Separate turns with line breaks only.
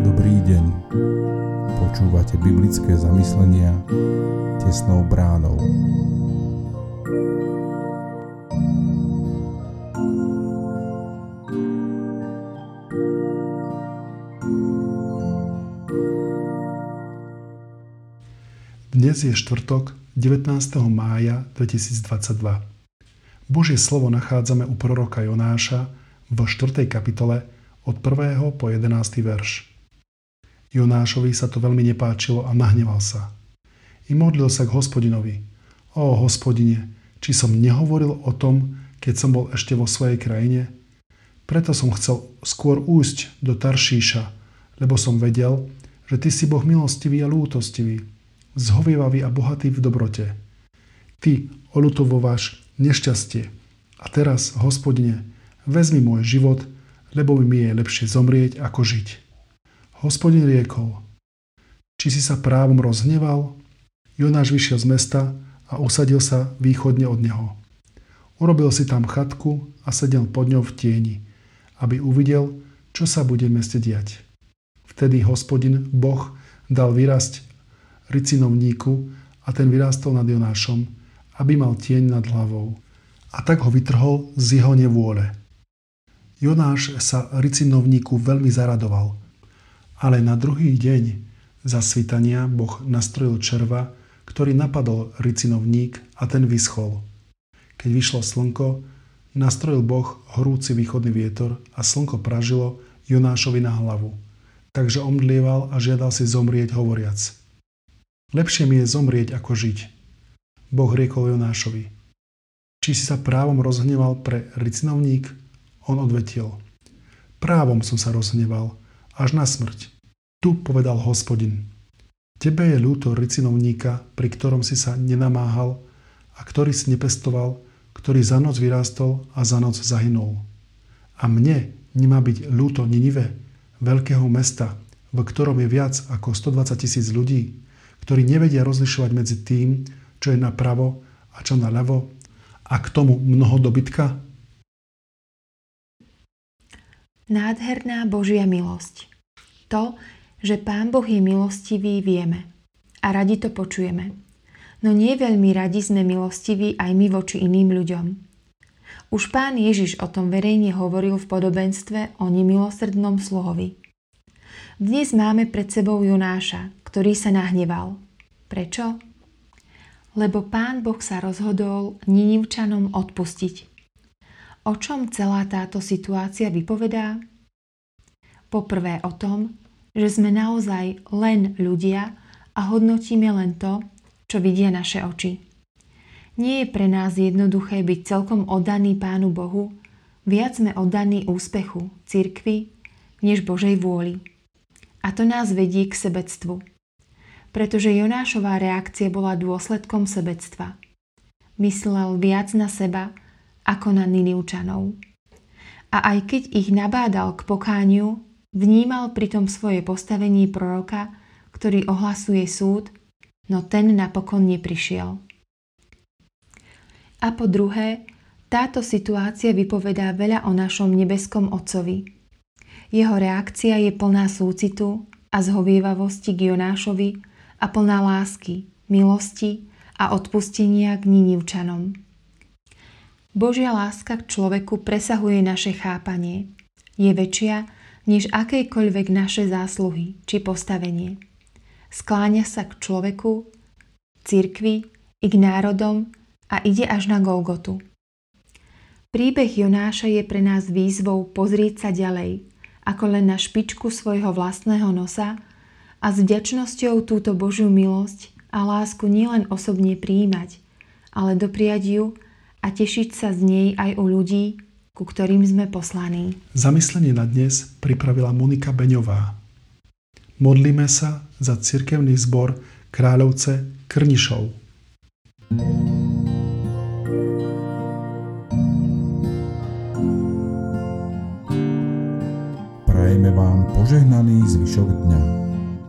Dobrý deň. Počúvate biblické zamyslenia tesnou bránou.
Dnes je štvrtok 19. mája 2022. Božie slovo nachádzame u proroka Jonáša v 4. kapitole od 1. po 11. verš. Jonášovi sa to veľmi nepáčilo a nahneval sa. I modlil sa k hospodinovi. O hospodine, či som nehovoril o tom, keď som bol ešte vo svojej krajine? Preto som chcel skôr újsť do Taršíša, lebo som vedel, že ty si Boh milostivý a lútostivý, zhovievavý a bohatý v dobrote. Ty olutovováš nešťastie. A teraz, hospodine, vezmi môj život, lebo mi je lepšie zomrieť, ako žiť. Hospodin riekol, či si sa právom rozhneval? Jonáš vyšiel z mesta a usadil sa východne od neho. Urobil si tam chatku a sedel pod ňou v tieni, aby uvidel, čo sa bude v meste diať. Vtedy hospodin, Boh, dal vyrasť ricinovníku a ten vyrástol nad Jonášom, aby mal tieň nad hlavou. A tak ho vytrhol z jeho nevôle. Jonáš sa ricinovníku veľmi zaradoval, ale na druhý deň za svitania Boh nastrojil červa, ktorý napadol ricinovník a ten vyschol. Keď vyšlo slnko, nastrojil Boh horúci východný vietor a slnko pražilo Jonášovi na hlavu. Takže omdlieval a žiadal si zomrieť hovoriac – Lepšie mi je zomrieť, ako žiť. Boh riekol Jonášovi. Či si sa právom rozhneval pre ricinovník? On odvetil. Právom som sa rozhneval, až na smrť. Tu povedal hospodin. Tebe je ľúto ricinovníka, pri ktorom si sa nenamáhal a ktorý si nepestoval, ktorý za noc vyrástol a za noc zahynul. A mne nemá byť ľúto Ninive, veľkého mesta, v ktorom je viac ako 120 tisíc ľudí, ktorí nevedia rozlišovať medzi tým, čo je napravo a čo na ľavo a k tomu mnoho dobytka?
Nádherná Božia milosť. To, že Pán Boh je milostivý, vieme. A radi to počujeme. No nie veľmi radi sme milostiví aj my voči iným ľuďom. Už pán Ježiš o tom verejne hovoril v podobenstve o nemilosrdnom sluhovi. Dnes máme pred sebou Jonáša, ktorý sa nahneval. Prečo? Lebo pán Boh sa rozhodol Ninivčanom odpustiť. O čom celá táto situácia vypovedá? Poprvé o tom, že sme naozaj len ľudia a hodnotíme len to, čo vidia naše oči. Nie je pre nás jednoduché byť celkom oddaný Pánu Bohu, viac sme oddaní úspechu, cirkvi, než Božej vôli. A to nás vedie k sebectvu – pretože Jonášová reakcia bola dôsledkom sebectva. Myslel viac na seba ako na Ninivčanov. A aj keď ich nabádal k pokániu, vnímal pritom svoje postavenie proroka, ktorý ohlasuje súd, no ten napokon neprišiel. A po druhé, táto situácia vypovedá veľa o našom nebeskom Otcovi. Jeho reakcia je plná súcitu a zhovievavosti k Jonášovi, a plná lásky, milosti a odpustenia k Ninivčanom. Božia láska k človeku presahuje naše chápanie. Je väčšia než akejkoľvek naše zásluhy či postavenie. Skláňa sa k človeku, cirkvi i k národom a ide až na Golgotu. Príbeh Jonáša je pre nás výzvou pozrieť sa ďalej, ako len na špičku svojho vlastného nosa a s vďačnosťou túto Božiu milosť a lásku nielen osobne prijímať, ale dopriať ju a tešiť sa z nej aj u ľudí, ku ktorým sme poslaní.
Zamyslenie na dnes pripravila Monika Beňová. Modlíme sa za cirkevný zbor Kráľovce Krnišov.
Prajeme vám požehnaný zvyšok dňa.